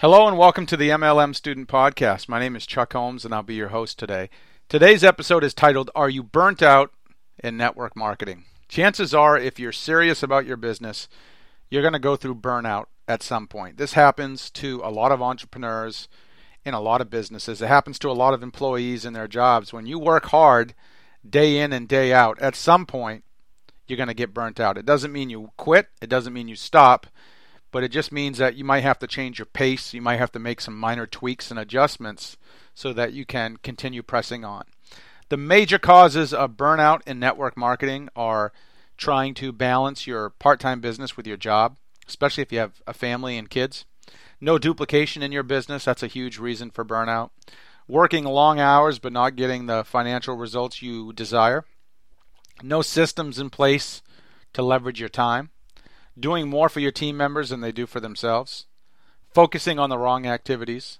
Hello and welcome to the MLM Student Podcast. My name is Chuck Holmes and I'll be your host today. Today's episode is titled Are You Burnt Out in Network Marketing? Chances are, if you're serious about your business, you're going to go through burnout at some point. This happens to a lot of entrepreneurs in a lot of businesses. It happens to a lot of employees in their jobs. When you work hard day in and day out, at some point, you're going to get burnt out. It doesn't mean you quit, it doesn't mean you stop but it just means that you might have to change your pace. You might have to make some minor tweaks and adjustments so that you can continue pressing on. The major causes of burnout in network marketing are trying to balance your part time business with your job, especially if you have a family and kids. No duplication in your business, that's a huge reason for burnout. Working long hours but not getting the financial results you desire. No systems in place to leverage your time doing more for your team members than they do for themselves, focusing on the wrong activities,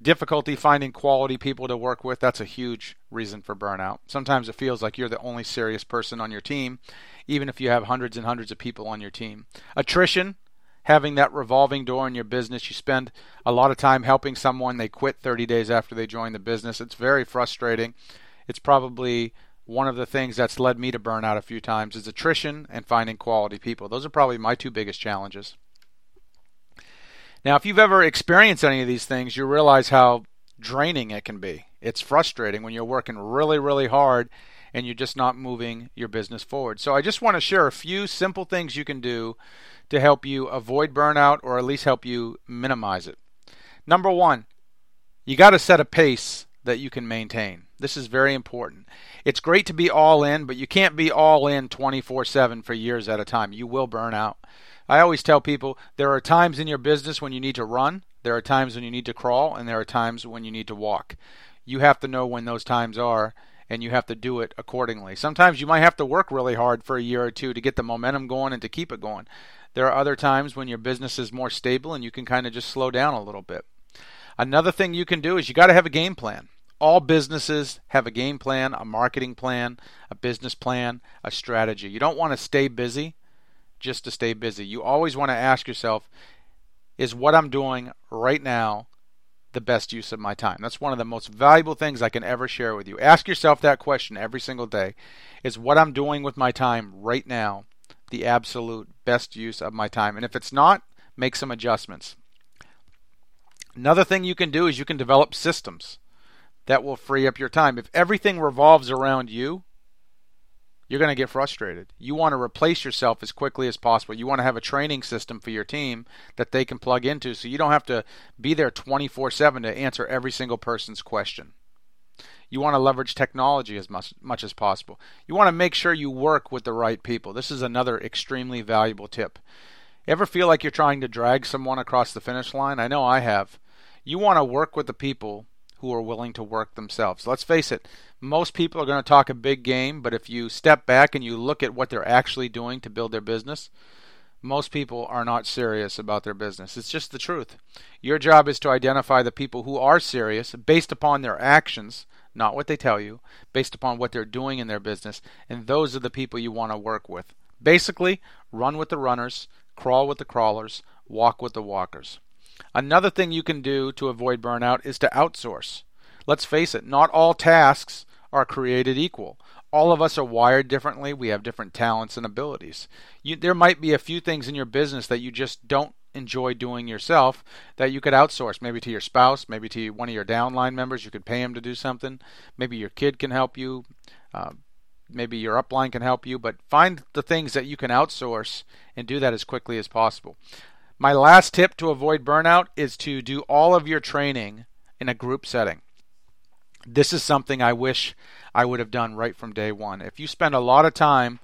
difficulty finding quality people to work with. That's a huge reason for burnout. Sometimes it feels like you're the only serious person on your team, even if you have hundreds and hundreds of people on your team. Attrition, having that revolving door in your business. You spend a lot of time helping someone, they quit 30 days after they join the business. It's very frustrating. It's probably one of the things that's led me to burnout a few times is attrition and finding quality people. Those are probably my two biggest challenges. Now, if you've ever experienced any of these things, you realize how draining it can be. It's frustrating when you're working really, really hard and you're just not moving your business forward. So, I just want to share a few simple things you can do to help you avoid burnout or at least help you minimize it. Number one, you got to set a pace that you can maintain. This is very important. It's great to be all in, but you can't be all in 24 7 for years at a time. You will burn out. I always tell people there are times in your business when you need to run, there are times when you need to crawl, and there are times when you need to walk. You have to know when those times are, and you have to do it accordingly. Sometimes you might have to work really hard for a year or two to get the momentum going and to keep it going. There are other times when your business is more stable and you can kind of just slow down a little bit. Another thing you can do is you got to have a game plan all businesses have a game plan, a marketing plan, a business plan, a strategy. You don't want to stay busy just to stay busy. You always want to ask yourself, is what I'm doing right now the best use of my time? That's one of the most valuable things I can ever share with you. Ask yourself that question every single day. Is what I'm doing with my time right now the absolute best use of my time? And if it's not, make some adjustments. Another thing you can do is you can develop systems that will free up your time. If everything revolves around you, you're going to get frustrated. You want to replace yourself as quickly as possible. You want to have a training system for your team that they can plug into so you don't have to be there 24 7 to answer every single person's question. You want to leverage technology as much, much as possible. You want to make sure you work with the right people. This is another extremely valuable tip. Ever feel like you're trying to drag someone across the finish line? I know I have. You want to work with the people who are willing to work themselves. Let's face it, most people are going to talk a big game, but if you step back and you look at what they're actually doing to build their business, most people are not serious about their business. It's just the truth. Your job is to identify the people who are serious based upon their actions, not what they tell you, based upon what they're doing in their business, and those are the people you want to work with. Basically, run with the runners, crawl with the crawlers, walk with the walkers. Another thing you can do to avoid burnout is to outsource. Let's face it, not all tasks are created equal. All of us are wired differently. We have different talents and abilities. You, there might be a few things in your business that you just don't enjoy doing yourself that you could outsource, maybe to your spouse, maybe to one of your downline members. You could pay him to do something. Maybe your kid can help you. Uh, maybe your upline can help you. But find the things that you can outsource and do that as quickly as possible. My last tip to avoid burnout is to do all of your training in a group setting. This is something I wish I would have done right from day one. If you spend a lot of time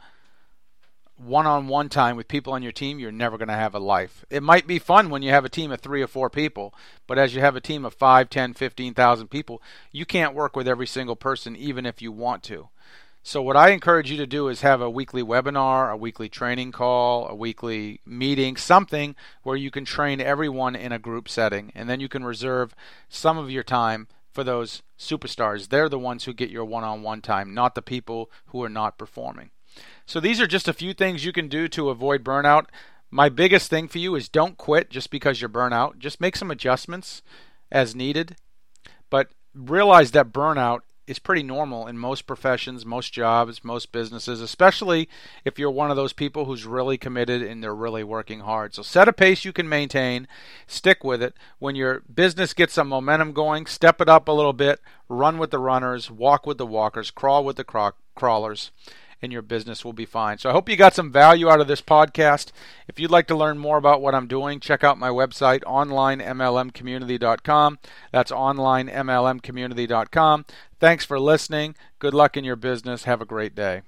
one on one time with people on your team, you're never going to have a life. It might be fun when you have a team of three or four people, but as you have a team of 5, 10, 15,000 people, you can't work with every single person even if you want to. So, what I encourage you to do is have a weekly webinar, a weekly training call, a weekly meeting, something where you can train everyone in a group setting. And then you can reserve some of your time for those superstars. They're the ones who get your one on one time, not the people who are not performing. So, these are just a few things you can do to avoid burnout. My biggest thing for you is don't quit just because you're burnout. Just make some adjustments as needed. But realize that burnout is pretty normal in most professions, most jobs, most businesses, especially if you're one of those people who's really committed and they're really working hard. So set a pace you can maintain, stick with it. When your business gets some momentum going, step it up a little bit, run with the runners, walk with the walkers, crawl with the craw- crawlers and your business will be fine. So I hope you got some value out of this podcast. If you'd like to learn more about what I'm doing, check out my website, onlinemlmcommunity.com. That's onlinemlmcommunity.com. Thanks for listening. Good luck in your business. Have a great day.